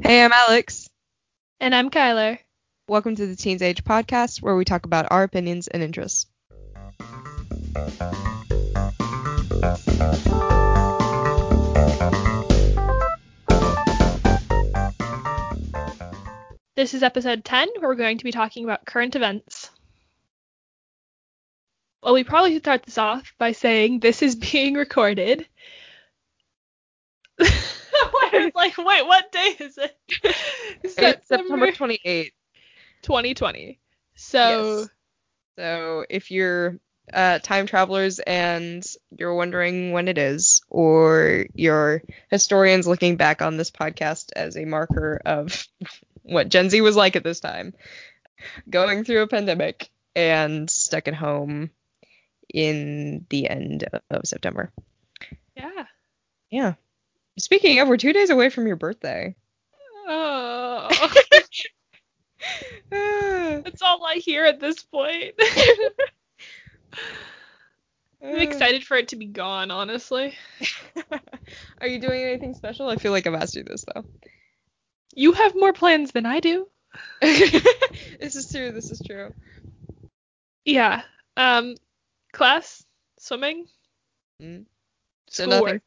Hey, I'm Alex. And I'm Kyler. Welcome to the Teens Age podcast, where we talk about our opinions and interests. This is episode 10, where we're going to be talking about current events. Well, we probably should start this off by saying this is being recorded. like, wait, what day is it? It's September 28th. 2020. So, Yes. So if you're uh, time travelers and you're wondering when it is, or you're historians looking back on this podcast as a marker of what Gen Z was like at this time, going through a pandemic and stuck at home in the end of September. yeah. Yeah. Speaking of, we're two days away from your birthday. Oh, that's all I hear at this point. I'm excited for it to be gone, honestly. Are you doing anything special? I feel like I've asked you this though. You have more plans than I do. this is true. This is true. Yeah. Um, class, swimming, Mm. So nothing.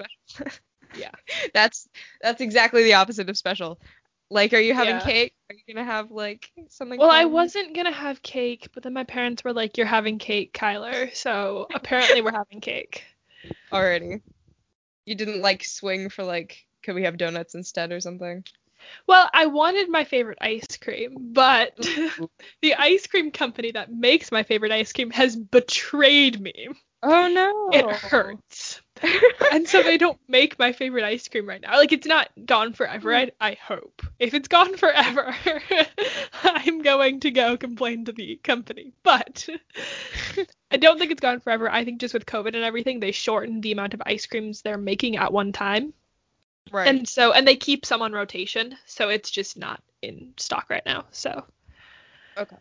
Yeah. That's that's exactly the opposite of special. Like, are you having Yeah. cake? Are you gonna have like something? Well, I wasn't gonna have cake, but then my parents were like, "You're having cake, Kyler." So apparently we're having cake. already. You didn't like swing for like, could we have donuts instead or something? Well, I wanted my favorite ice cream, but the ice cream company that makes my favorite ice cream has betrayed me. Oh no. It hurts. And so they don't make my favorite ice cream right now. Like it's not gone forever. Mm. I, I hope. If it's gone forever, I'm going to go complain to the company. But I don't think it's gone forever. I think just with COVID and everything, they shortened the amount of ice creams they're making at one time. right. And so and they keep some on rotation, so it's just not in stock right now. So okay.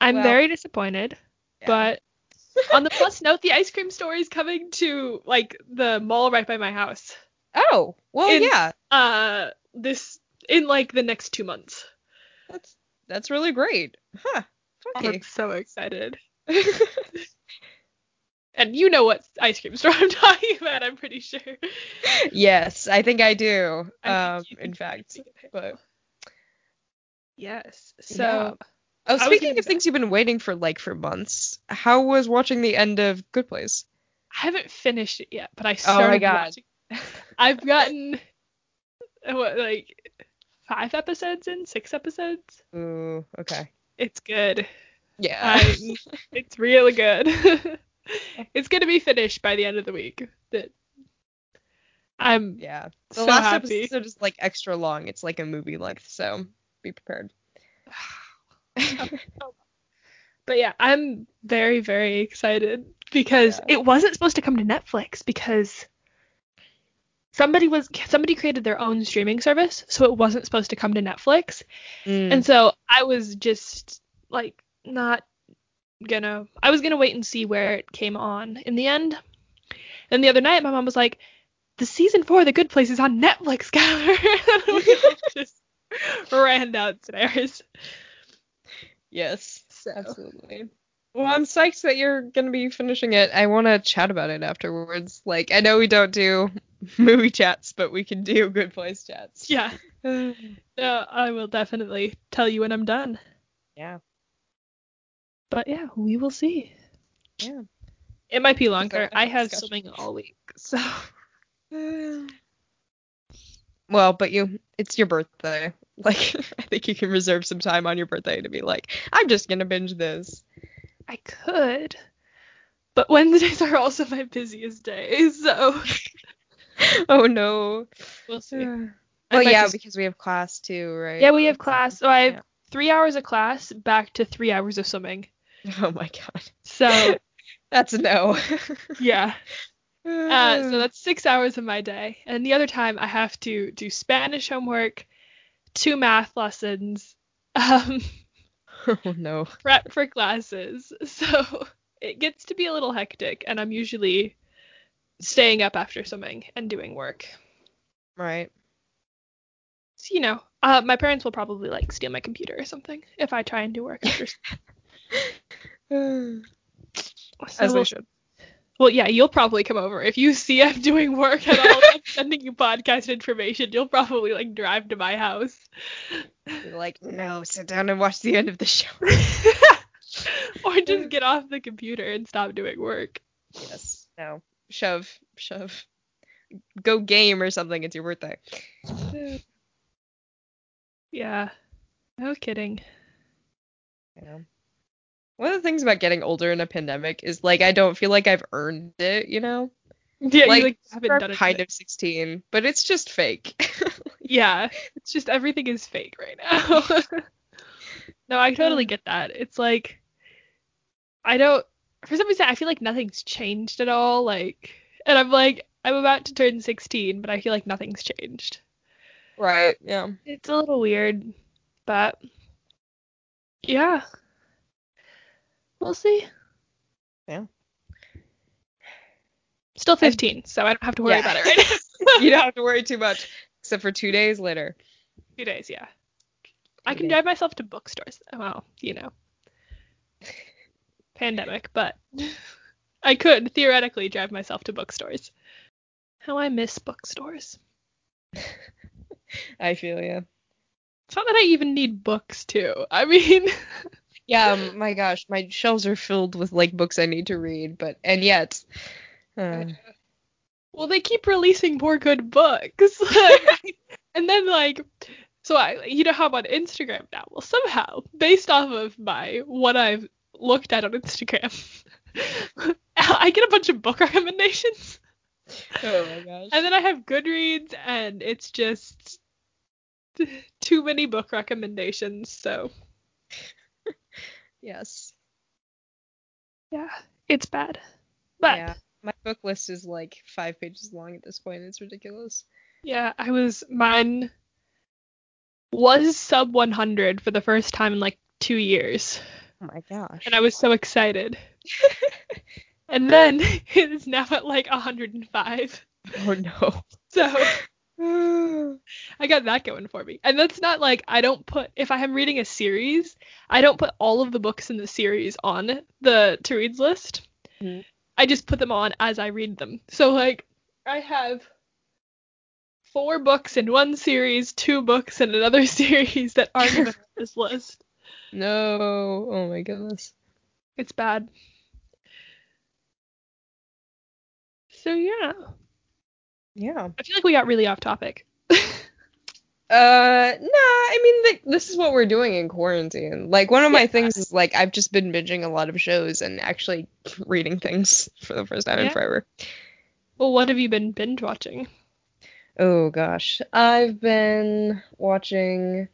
I'm Well, very disappointed. Yeah. But on the plus note, the ice cream store is coming to like the mall right by my house. oh, well, in- yeah. uh this in like the next two months. That's that's really great. Huh. Funky. I'm so excited. And you know what ice cream store I'm talking about, I'm pretty sure. yes, I think I do. I Um, in fact, but Yes. So Yeah. Oh, speaking of things you've been waiting for like for months, how was watching the end of Good Place? I haven't finished it yet, but I started Oh my God. watching. I've gotten uh, what like five episodes in, six episodes. Ooh, okay. It's good. Yeah. It's really good. it's gonna be finished by the end of the week. That I'm yeah. The so last happy. episode is like extra long. It's like a movie length, so be prepared. But yeah, I'm very, very excited because Yeah. it wasn't supposed to come to Netflix because somebody was somebody created their own streaming service, so it wasn't supposed to come to Netflix. Mm. And so I was just like not gonna I was gonna wait and see where it came on in the end. And the other night my mom was like, The season four of The Good Place is on Netflix, Kyler. And we all just ran downstairs. Yes. So Absolutely. Well, I'm psyched that you're gonna be finishing it. I want to chat about it afterwards. Like, I know we don't do movie chats, but we can do good place chats. yeah. No, I will definitely tell you when I'm done. yeah. But yeah, we will see. Yeah. It might be longer. I have discussion? swimming all week, so Well, but you, it's your birthday. Like, I think you can reserve some time on your birthday to be like, I'm just gonna binge this. I could. But Wednesdays are also my busiest days, so oh no. we'll see. I Well, yeah, just- because we have class too, right? Yeah, we have class. So I have Yeah. three hours of class back to three hours of swimming. Oh my god. So That's a no. yeah. Uh, so that's six hours of my day. And the other time I have to do Spanish homework, two math lessons, um, oh no. prep for classes. So it gets to be a little hectic, and I'm usually staying up after swimming and doing work. Right. you know, uh, my parents will probably like steal my computer or something if I try and do work after. so As we'll, they should. Well, yeah, you'll probably come over if you see I'm doing work at all. I'm sending you podcast information. You'll probably like drive to my house. You're like, no, sit down and watch the end of the show. or just get off the computer and stop doing work. yes. No. Shove. Shove. Go game or something. It's your birthday. Yeah. No kidding. Yeah. One of the things about getting older in a pandemic is like I don't feel like I've earned it, you know? Yeah, like, you like haven't done it. kind of 16, but it's just fake. Yeah, it's just everything is fake right now. no, I totally get that. It's like I don't for some reason I feel like nothing's changed at all. Like and I'm like I'm about to turn 16, but I feel like nothing's changed. right. Yeah. It's a little weird, but yeah. We'll see. Yeah. Still 15, so I don't have to worry Yeah. about it right now. you don't have to worry too much, except for two days later. Two days, yeah. I can days. drive myself to bookstores. Well, you know, pandemic, but I could theoretically drive myself to bookstores. How I miss bookstores. I feel you. It's not that I even need books too. I mean, Yeah, my gosh, my shelves are filled with like books I need to read, but and yet, uh, well, they keep releasing more good books. And then like, so I, you know how I'm on Instagram now. Well, somehow, based off of my what I've looked at on Instagram, I get a bunch of book recommendations. oh my gosh. And then I have Goodreads, and it's just too many book recommendations. So yes. yeah, it's bad. But yeah, my book list is like five pages long at this point. It's ridiculous. yeah, I was mine was sub 100 for the first time in like two years, Oh my gosh. and I was so excited. and then it is now at like 105. oh no. So I got that going for me. And that's not like I don't put if I am reading a series, I don't put all of the books in the series on the to reads list. Mhm. I just put them on as I read them. So like I have four books in one series, two books in another series that aren't on this list. no. Oh my goodness. It's bad. So yeah, Yeah. I feel like we got really off topic. Uh, no, I mean, th- this is what we're doing in quarantine. Like, one of my Yeah. things is, like, I've just been binging a lot of shows and actually reading things for the first time in forever. well, what have you been binge watching? Oh, gosh. I've been watching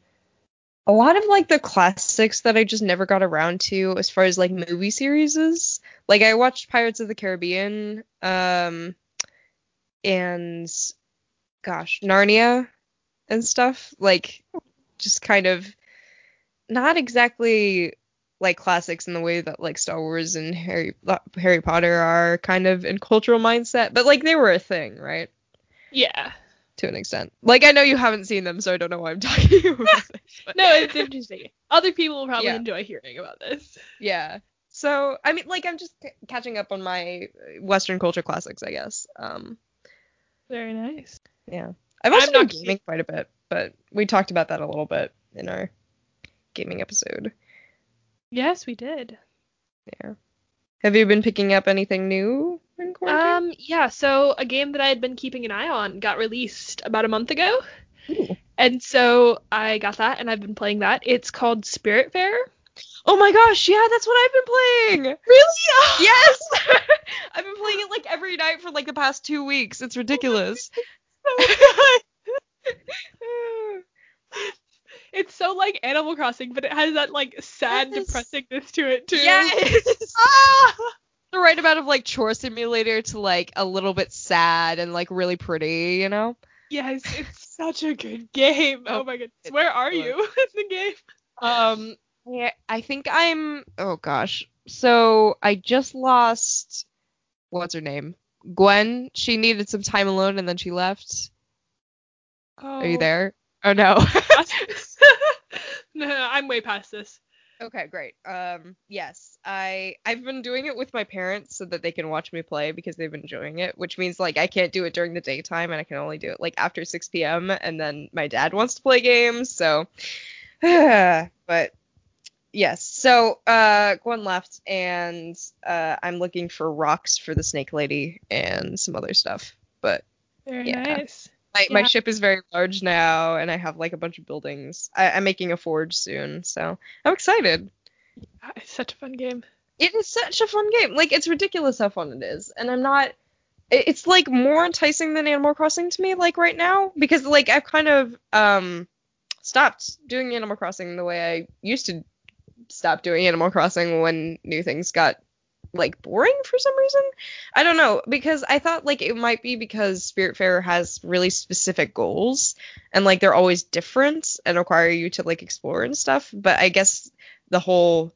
a lot of, like, the classics that I just never got around to as far as, like, movie series. Like, I watched Pirates of the Caribbean, um, and, gosh, Narnia and stuff. Like, just kind of not exactly like classics in the way that like Star Wars and Harry Harry Potter are kind of in cultural mindset, but like they were a thing, right? Yeah. To an extent. Like I know you haven't seen them, so I don't know why I'm talking about it. but- No, it's interesting. Other people will probably Yeah. enjoy hearing about this. yeah. So I mean, like I'm just c- catching up on my Western culture classics, I guess. Um, Very nice. yeah. I've also I'm been not gaming quite a bit, but we talked about that a little bit in our gaming episode. Yes, we did. Yeah. Have you been picking up anything new in quarantine? Um, yeah, so a game that I had been keeping an eye on got released about a month ago. Ooh. And so I got that and I've been playing that. It's called Spiritfarer. Oh my gosh, yeah, that's what I've been playing. Really? Yes. I've been playing it like every night for like the past 2 weeks. It's ridiculous. Oh it's so like Animal Crossing, but it has that like sad Yes. depressingness to it too. yes. Ah! the right amount of like chore simulator to like a little bit sad and like really pretty, you know? Yes, it's such a good game. Oh, Oh, my goodness. Where are you in the game? Um yeah, I think I'm oh gosh. So I just lost what's her name? Gwen. She needed some time alone and then she left. Oh, Are you there? Oh no. No, no, I'm way past this. Okay, great. Um, yes, I I've been doing it with my parents so that they can watch me play because they've been enjoying it, which means like I can't do it during the daytime and I can only do it like after 6 p.m. and then my dad wants to play games, so but yes. So uh Gwen left and uh I'm looking for rocks for the snake lady and some other stuff. But Very Yeah. nice. my, my ship is very large now and I have like a bunch of buildings. I, I'm making a forge soon, so I'm excited. Ah, It's such a fun game. it is such a fun game. Like it's ridiculous how fun it is, and I'm not. It's like more enticing than Animal Crossing to me, like right now, because like I've kind of um stopped doing Animal Crossing the way I used to stop doing Animal Crossing when new things got like boring for some reason. I don't know because I thought like it might be because Spiritfarer has really specific goals and like they're always different and require you to like explore and stuff. But I guess the whole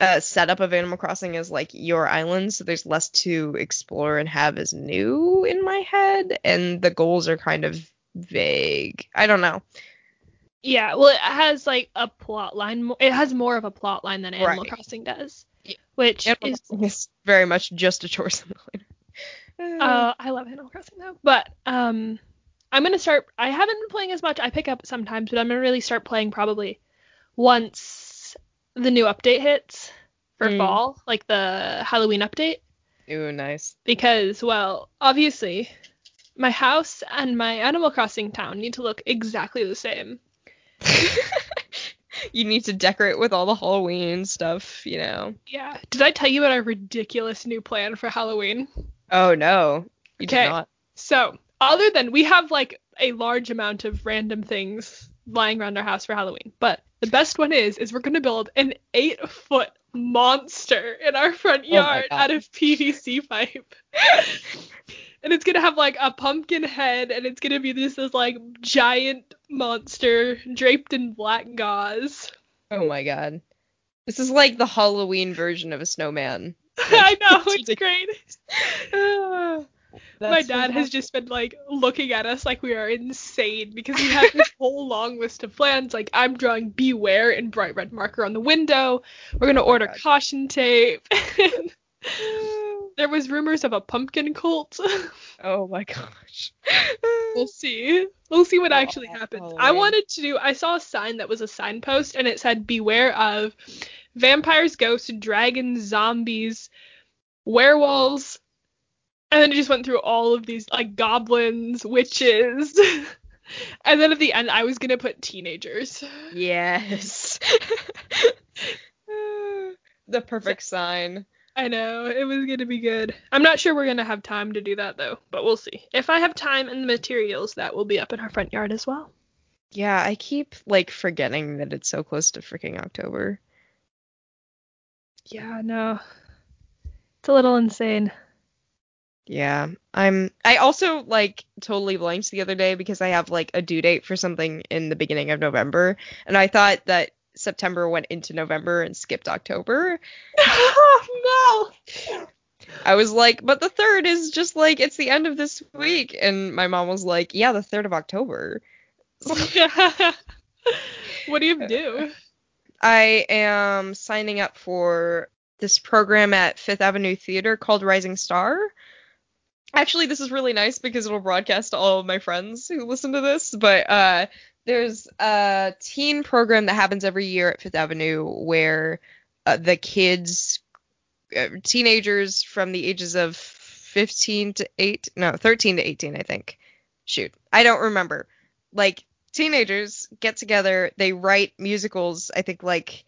uh, setup of Animal Crossing is like your island, so there's less to explore and have as new in my head, and the goals are kind of vague. I don't know. Yeah, well, it has like a plot line. It has more of a plot line than Animal Right. Crossing does, which Animal is. Crossing very much just a chore simulator. Uh, I love Animal Crossing though, but um, I'm gonna start. I haven't been playing as much. I pick up sometimes, but I'm gonna really start playing probably once the new update hits for Mm. fall, like the Halloween update, Ooh, nice. because well, obviously, my house and my Animal Crossing town need to look exactly the same. you need to decorate with all the Halloween stuff, you know. Yeah. Did I tell you about our ridiculous new plan for Halloween? Oh no, you Okay. did not. So, other than we have like a large amount of random things lying around our house for Halloween, but the best one is is we're gonna build an eight foot monster in our front Oh yard God. out of PVC pipe. and it's gonna have like a pumpkin head and it's gonna be this this like giant monster draped in black gauze. Oh my god. This is like the Halloween version of a snowman. I know, it's it's great. My dad has just been like looking at us like we are insane because we have this whole long list of plans. Like I'm drawing beware in bright red marker on the window. We're gonna Oh order God. caution tape. There was rumors of a pumpkin cult. Oh my gosh. we'll see. We'll see what Oh, actually happens. I wanted to do. I saw a sign that was a signpost and it said beware of vampires, ghosts, dragons, zombies, werewolves. And then it just went through all of these like goblins, witches. and then at the end I was gonna put teenagers. yes. the perfect sign. I know, it was gonna be good. I'm not sure we're gonna have time to do that though, but we'll see. If I have time and the materials, that will be up in our front yard as well. Yeah, I keep like forgetting that it's so close to freaking October. Yeah, no. It's a little insane. Yeah, I'm. I also like totally blanked the other day because I have like a due date for something in the beginning of November, and I thought that September went into November and skipped October. oh I was like, but the third is just like it's the end of this week, and my mom was like, yeah, the third of October. no. what do you do? I am signing up for this program at Fifth Avenue Theater called Rising Star. Actually, this is really nice because it'll broadcast to all of my friends who listen to this. But uh, there's a teen program that happens every year at Fifth Avenue where uh, the kids, uh, teenagers from the ages of 15 to 8, no, 13 to 18, I think. Shoot, I don't remember. Like teenagers get together, they write musicals. I think like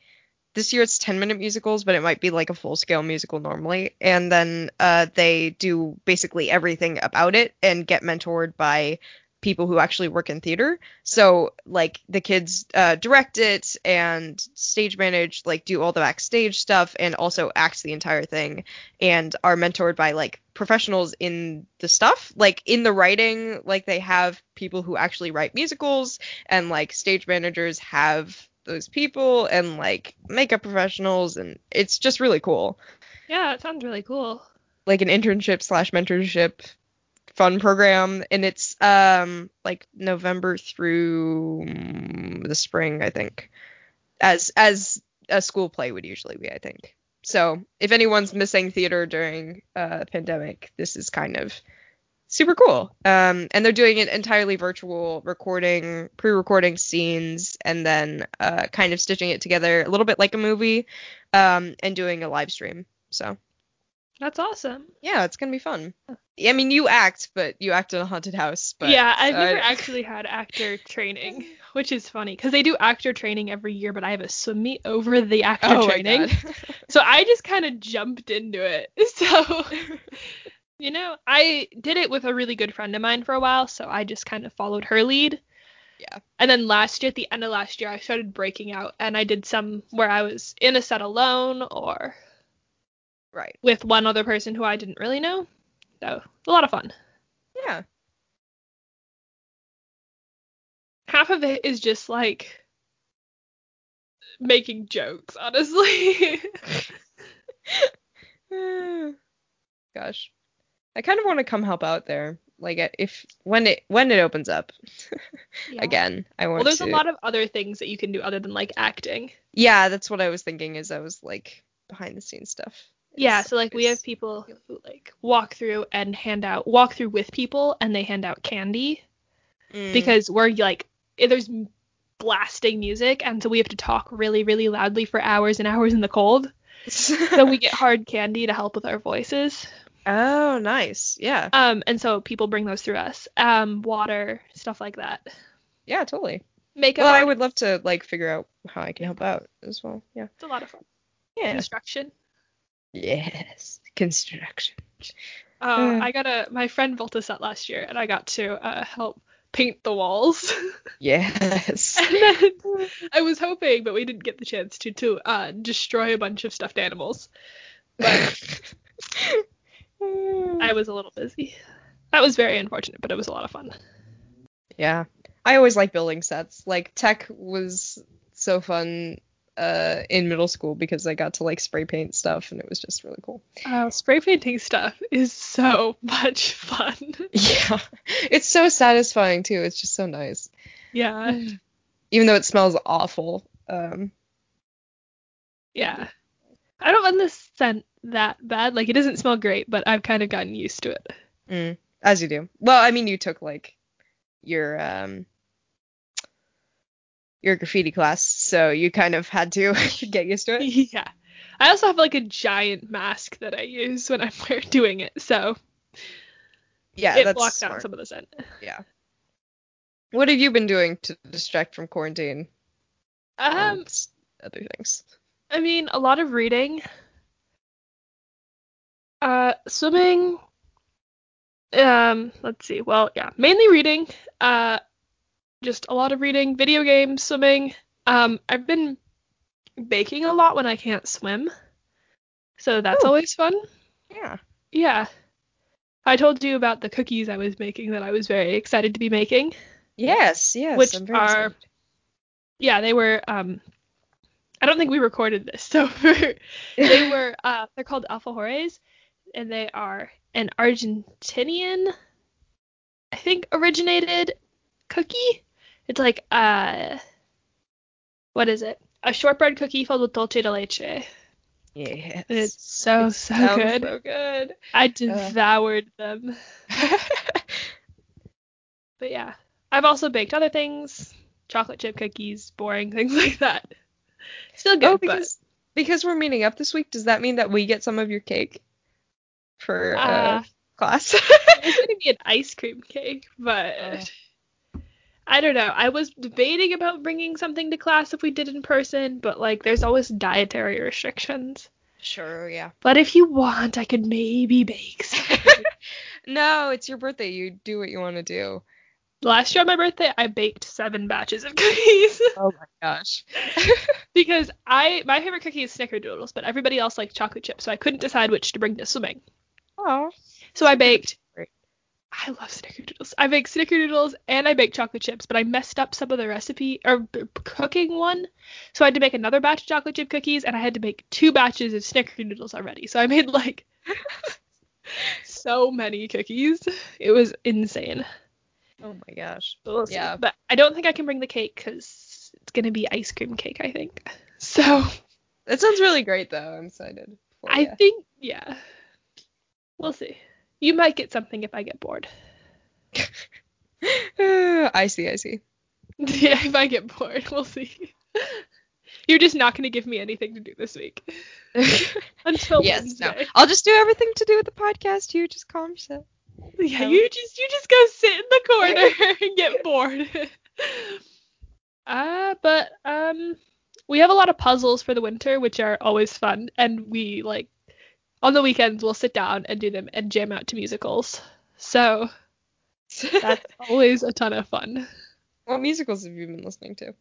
this year it's 10 minute musicals, but it might be like a full scale musical normally. And then uh, they do basically everything about it and get mentored by people who actually work in theater. So like the kids uh, direct it and stage manage, like do all the backstage stuff and also act the entire thing and are mentored by like professionals in the stuff. Like in the writing, like they have people who actually write musicals and like stage managers have those people and like makeup professionals and it's just really cool Yeah, it sounds really cool. like an internship slash mentorship fun program, and it's um like November through the spring, I think, as as a school play would usually be, I think. So if anyone's missing theater during uh pandemic, this is kind of super cool. Um, and they're doing it entirely virtual, recording, pre-recording scenes, and then uh, kind of stitching it together a little bit like a movie, um, and doing a live stream. So That's awesome. yeah, it's gonna be fun. I mean, you act, but you act in a haunted house. But yeah, I've uh, never actually had actor training, which is funny because they do actor training every year, but I have a swim meet over the actor Oh training. So I just kind of jumped into it. So, you know, I did it with a really good friend of mine for a while, so I just kind of followed her lead. Yeah. And then last year, at the end of last year, I started breaking out and I did some where I was in a set alone or right. with one other person who I didn't really know. So, a lot of fun. Yeah. Half of it is just like making jokes, honestly. Gosh, I kind of want to come help out there. Like uh, if when it when it opens up Yeah. again, I want Well, there's to. a lot of other things that you can do other than like acting. Yeah, that's what I was thinking. Is I was like behind the scenes stuff. Yeah, so like we have people who like walk through and hand out walk through with people and they hand out candy Mm. because we're like eh, there's blasting music and so we have to talk really really loudly for hours and hours in the cold. So we get hard candy to help with our voices. oh, nice. Yeah. Um and so people bring those through us. Um water, stuff like that. Yeah, totally. Makeup Well, I would love to like figure out how I can help out as well. Yeah. it's a lot of fun. Yeah. Construction. Yes. Construction. Uh, Uh. I got a my friend built a set last year and I got to uh, help paint the walls. Yes. I was hoping, but we didn't get the chance to to uh, destroy a bunch of stuffed animals. But I was a little busy. That was very unfortunate, but it was a lot of fun. Yeah. I always like building sets. Like tech was so fun uh in middle school because I got to like spray paint stuff and it was just really cool. Uh, spray painting stuff is so much fun. Yeah. It's so satisfying too. It's just so nice. yeah, Even though it smells awful. Um yeah. I don't find this scent that bad. Like it doesn't smell great, but I've kind of gotten used to it. mm, as you do. Well, I mean you took like your um your graffiti class, so you kind of had to get used to it. yeah. I also have like a giant mask that I use when I'm doing it, so Yeah, it that's blocks out some of the scent. Yeah. What have you been doing to distract from quarantine Um, other things? I mean, a lot of reading. Uh, swimming. Um, let's see. Well, yeah, mainly reading. Uh, just a lot of reading, video games, swimming. Um, I've been baking a lot when I can't swim, so that's Ooh. always fun. Yeah. Yeah. I told you about the cookies I was making that I was very excited to be making. Yes, yes. Which I'm very are- excited. Yeah, they were um I don't think we recorded this, so they were uh they're called alfajores and they are an Argentinian I think originated cookie. It's like uh what is it? A shortbread cookie filled with dulce de leche. Yes. It's so It so good. So good. I devoured them. But yeah. I've also baked other things, chocolate chip cookies, boring things like that. Still good, oh, but because because we're meeting up this week, does that mean that we get some of your cake for uh, Uh, class? It's gonna be an ice cream cake, but Oh. I don't know. I was debating about bringing something to class if we did in person, but like there's always dietary restrictions. sure, yeah. But if you want, I could maybe bake. No, it's your birthday. You do what you want to do. Last year on my birthday, I baked seven batches of cookies Oh my gosh. because I my favorite cookie is snickerdoodles, but everybody else likes chocolate chips, so I couldn't decide which to bring to swimming. Oh. So I baked. I love snickerdoodles. I baked snickerdoodles and I baked chocolate chips, but I messed up some of the recipe or b- cooking one. So I had to make another batch of chocolate chip cookies and I had to make two batches of snickerdoodles already. So I made like so many cookies. It was insane. Oh my gosh. But we'll see. Yeah. But I don't think I can bring the cake because it's gonna be ice cream cake. I think. So That sounds really great though. I'm excited. For I ya. think yeah. We'll see. You might get something if I get bored. I see, I see. yeah, if I get bored, we'll see. You're just not gonna give me anything to do this week until yes, no. I'll just do everything to do with the podcast. You just calm yourself. Yeah, No. you just you just go sit in the corner and get bored. Uh, but um, we have a lot of puzzles for the winter, which are always fun, and we like on the weekends we'll sit down and do them and jam out to musicals. So that's always a ton of fun. what musicals have you been listening to?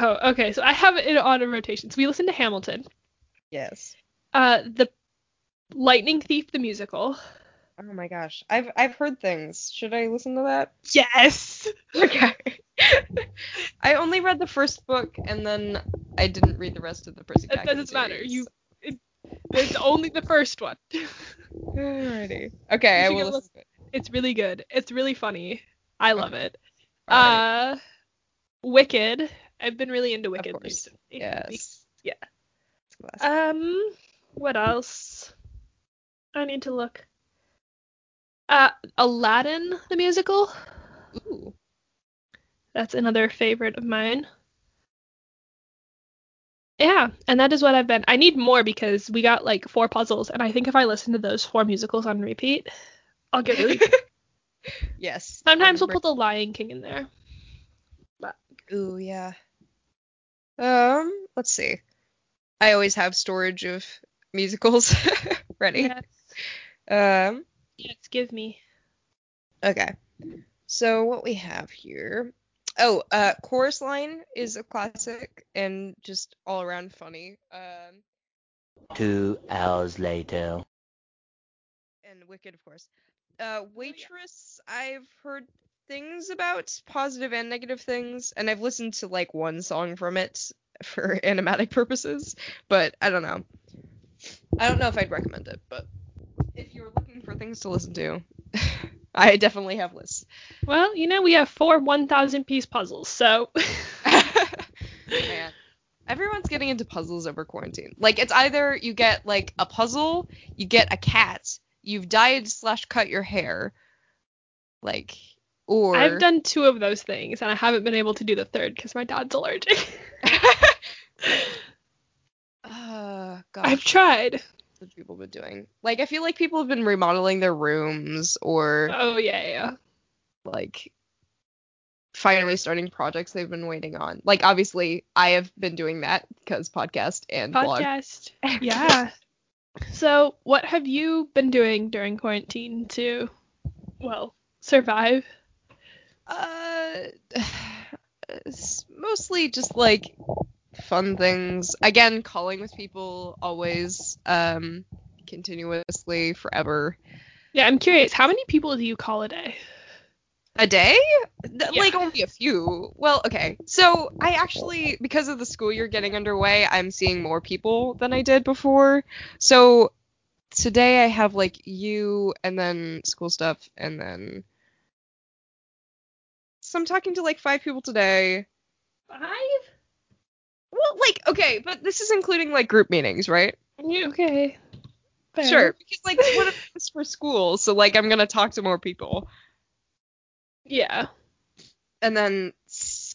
Oh, okay, so I have it on a rotation. So we listen to Hamilton, Yes. uh, the Lightning Thief the musical. Oh my gosh. I've I've heard things. Should I listen to that? Yes. Okay. I only read the first book and then I didn't read the rest of the Percy That Jackson doesn't matter. series. You, it, it's only the first one. Alrighty. Okay, I will go listen it. It's really good. It's really funny. I love it. Alright. Uh, Wicked. I've been really into Wicked recently. yes. yeah. Um, what else? I need to look. Uh, Aladdin the musical. Ooh. That's another favorite of mine. Yeah, and that is what I've been. I need more because we got like four puzzles, and I think if I listen to those four musicals on repeat, I'll get really. yes. Sometimes we'll put The Lion King in there. But Ooh, yeah. Um, let's see. I always have storage of musicals ready. yes, Um, yes, give me. okay. So what we have here. Oh, uh, Chorus Line is a classic and just all around funny. Um, Two hours later. and Wicked, of course. Uh, Waitress, I've heard things about, positive and negative things, and I've listened to like one song from it for animatic purposes, but I don't know. I don't know if I'd recommend it, but if you're looking for things to listen to, I definitely have lists. Well, you know, we have four 1,000 piece puzzles, so. Man. Everyone's getting into puzzles over quarantine. Like it's either you get like a puzzle, you get a cat, you've dyed slash cut your hair, like, or I've done two of those things, and I haven't been able to do the third because my dad's allergic. uh, gosh, I've tried. What people have been doing. Like I feel like people have been remodeling their rooms or Oh, yeah, yeah. like finally starting projects they've been waiting on. Like obviously I have been doing that because podcast and blog. Podcast. Yeah. So, what have you been doing during quarantine to, well, survive? Uh, mostly just like fun things. Again, calling with people always, um, continuously, forever. Yeah, I'm curious. How many people do you call a day? A day? Yeah. Like only a few. Well, okay. So I actually, because of the school year getting underway, I'm seeing more people than I did before. So today I have like you and then school stuff and then. So I'm talking to like five people today. Five? Well, like, okay, but this is including like group meetings, right? Yeah, okay. Fair. Sure, because like one of them is for school, so like I'm gonna talk to more people, Yeah. and then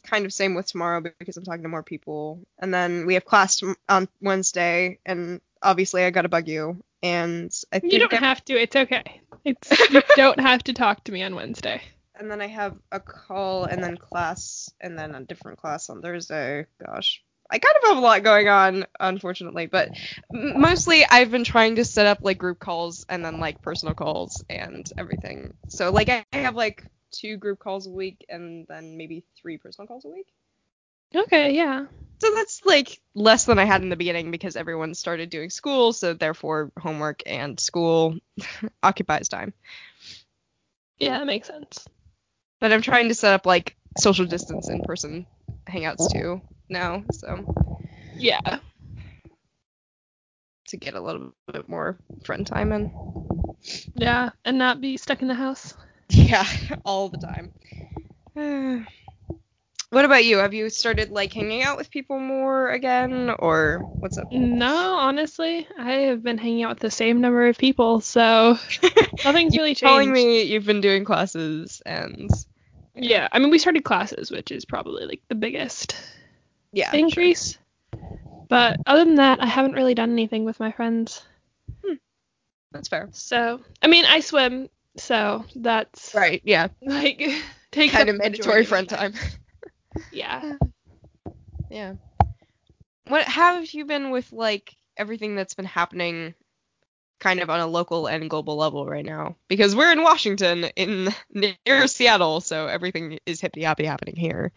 kind of same with tomorrow because I'm talking to more people, and then we have class on Wednesday, and obviously I gotta bug you, and I think You don't I- have to. It's okay. It's you don't have to talk to me on Wednesday. and then I have a call, and then class, and then a different class on Thursday. Gosh. I kind of have a lot going on, unfortunately, but m- mostly I've been trying to set up like group calls and then like personal calls and everything. So like I I have like two group calls a week and then maybe three personal calls a week. Okay, yeah. So that's like less than I had in the beginning because everyone started doing school, so therefore homework and school occupies time. Yeah, that makes sense. But I'm trying to set up like social distance in person hangouts too now, so Yeah. to get a little bit more friend time in. Yeah, and not be stuck in the house. Yeah, all the time. what about you? Have you started like hanging out with people more again, or what's up? No, honestly, I have been hanging out with the same number of people, so nothing's really changed. telling me you've been doing classes and Yeah, I mean, we started classes, which is probably like the biggest yeah, sure. increase. But other than that, I haven't really done anything with my friends. Hmm. That's fair. So, I mean, I swim, so that's Right. Yeah. like take Kind of mandatory majority of my friend time. Yeah. Yeah. What have you been with like everything that's been happening kind of on a local and global level right now? Because we're in Washington in near Seattle, so everything is hippy hoppy happening here.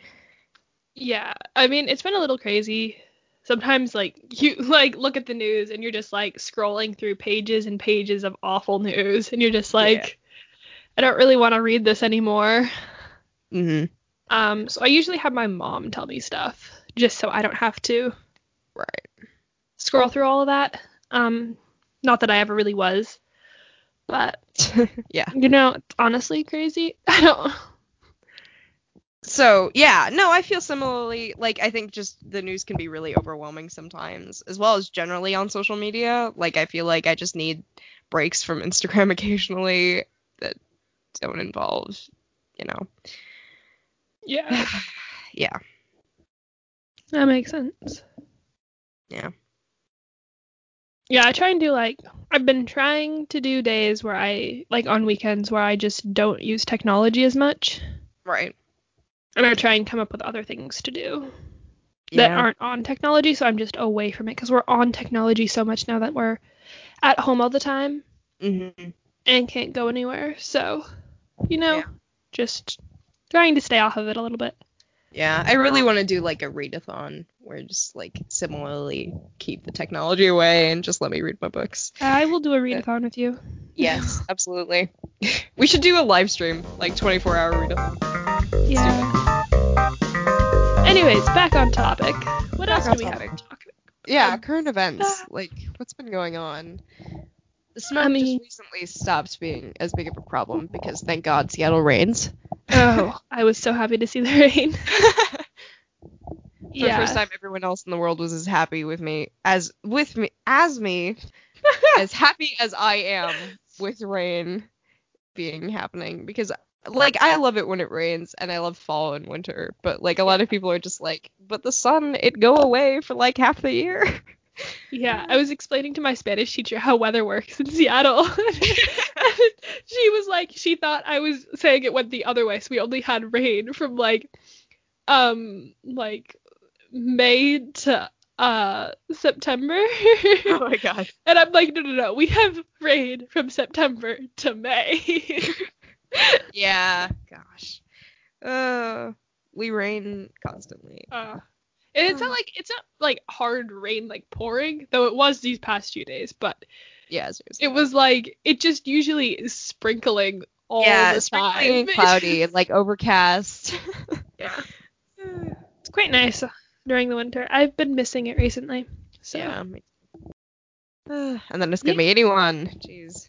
Yeah, I mean, it's been a little crazy. Sometimes like you like look at the news and you're just like scrolling through pages and pages of awful news and you're just like I don't really want to read this anymore. Mhm. Um so I usually have my mom tell me stuff just so I don't have to Right. scroll through all of that. Um not that I ever really was. But yeah. you know, it's honestly crazy. I don't So, yeah, no, I feel similarly. Like, I think just the news can be really overwhelming sometimes, as well as generally on social media. Like, I feel like I just need breaks from Instagram occasionally that don't involve, you know. Yeah, yeah. that makes sense. Yeah. Yeah, I try and do like I've been trying to do days where I like on weekends where I just don't use technology as much. Right. And I try and come up with other things to do that aren't on technology, so I'm just away from it because we're on technology so much now that we're at home all the time Mm-hmm. and can't go anywhere. So, you know, Yeah. just trying to stay off of it a little bit. Yeah, I really want to do like a readathon where just like similarly keep the technology away and just let me read my books. I will do a readathon with you. Yes, absolutely. we should do a live stream, like 24 hour readathon. Yeah. Anyways, back on topic. What Back else do we topic. have to talk about? Yeah, Um, current events. ah. Like, what's been going on? The smoke I mean- just recently stopped being as big of a problem because thank God Seattle rains. Oh, I was so happy to see the rain. For yeah. the first time, everyone else in the world was as happy with me as with me as me as happy as I am with rain being happening because like I love it when it rains and I love fall and winter, but like a lot of people are just like, but the sun it go away for like half the year. Yeah, I was explaining to my Spanish teacher how weather works in Seattle. she was like, she thought I was saying it went the other way, so we only had rain from like, um, like May to uh September. oh my god. and I'm like, no, no, no, we have rain from September to May. Yeah, gosh. Uh we rain constantly. uh, and it's not like it's not like hard rain like pouring, though it was these past few days, but Yeah, seriously. it was like it just usually is sprinkling all yeah, the sprinkling time. cloudy and like overcast. yeah. It's quite nice during the winter. I've been missing it recently. So Yeah. Uh, and then it's gonna Yeah. be anyone. Jeez.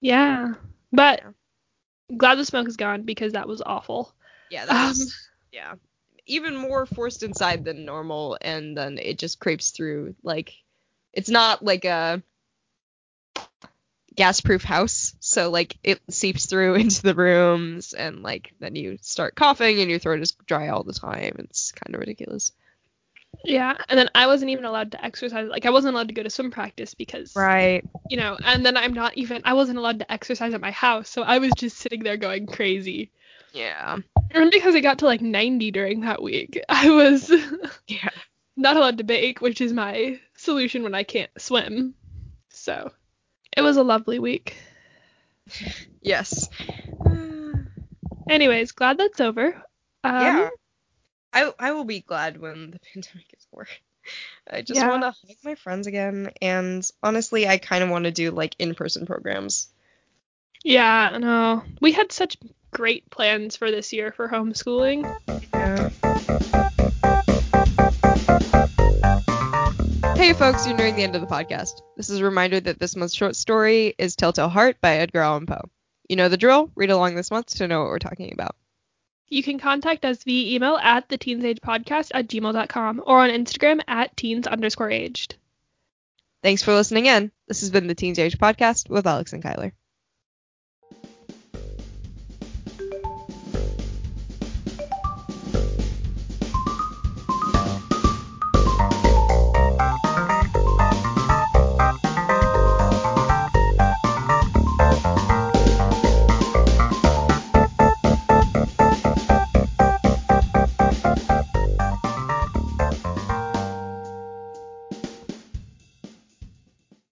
yeah. But glad the smoke is gone because that was awful. Yeah, that Um, was yeah. Even more forced inside than normal and then it just creeps through like it's not like a gas proof house, so like it seeps through into the rooms and like then you start coughing and your throat is dry all the time. It's kind of ridiculous. Yeah, and then I wasn't even allowed to exercise. Like I wasn't allowed to go to swim practice because Right. you know, and then I'm not even I wasn't allowed to exercise at my house, so I was just sitting there going crazy. Yeah. And because it got to like 90 during that week, I was Yeah. not allowed to bake, which is my solution when I can't swim. So it was a lovely week. Yes. Anyways, glad that's over. Um, yeah. I I will be glad when the pandemic is over. I just Yeah. want to hug my friends again, and honestly, I kind of want to do like in-person programs. Yeah, no. We had such great plans for this year for homeschooling. Yeah. Hey, folks, you're nearing the end of the podcast. This is a reminder that this month's short story is Telltale Heart by Edgar Allan Poe. You know the drill. Read along this month to know what we're talking about. You can contact us via email at the teensagepodcast at gmail.com or on Instagram at teens underscore aged. Thanks for listening in. This has been the Teens Age Podcast with Alex and Kyler.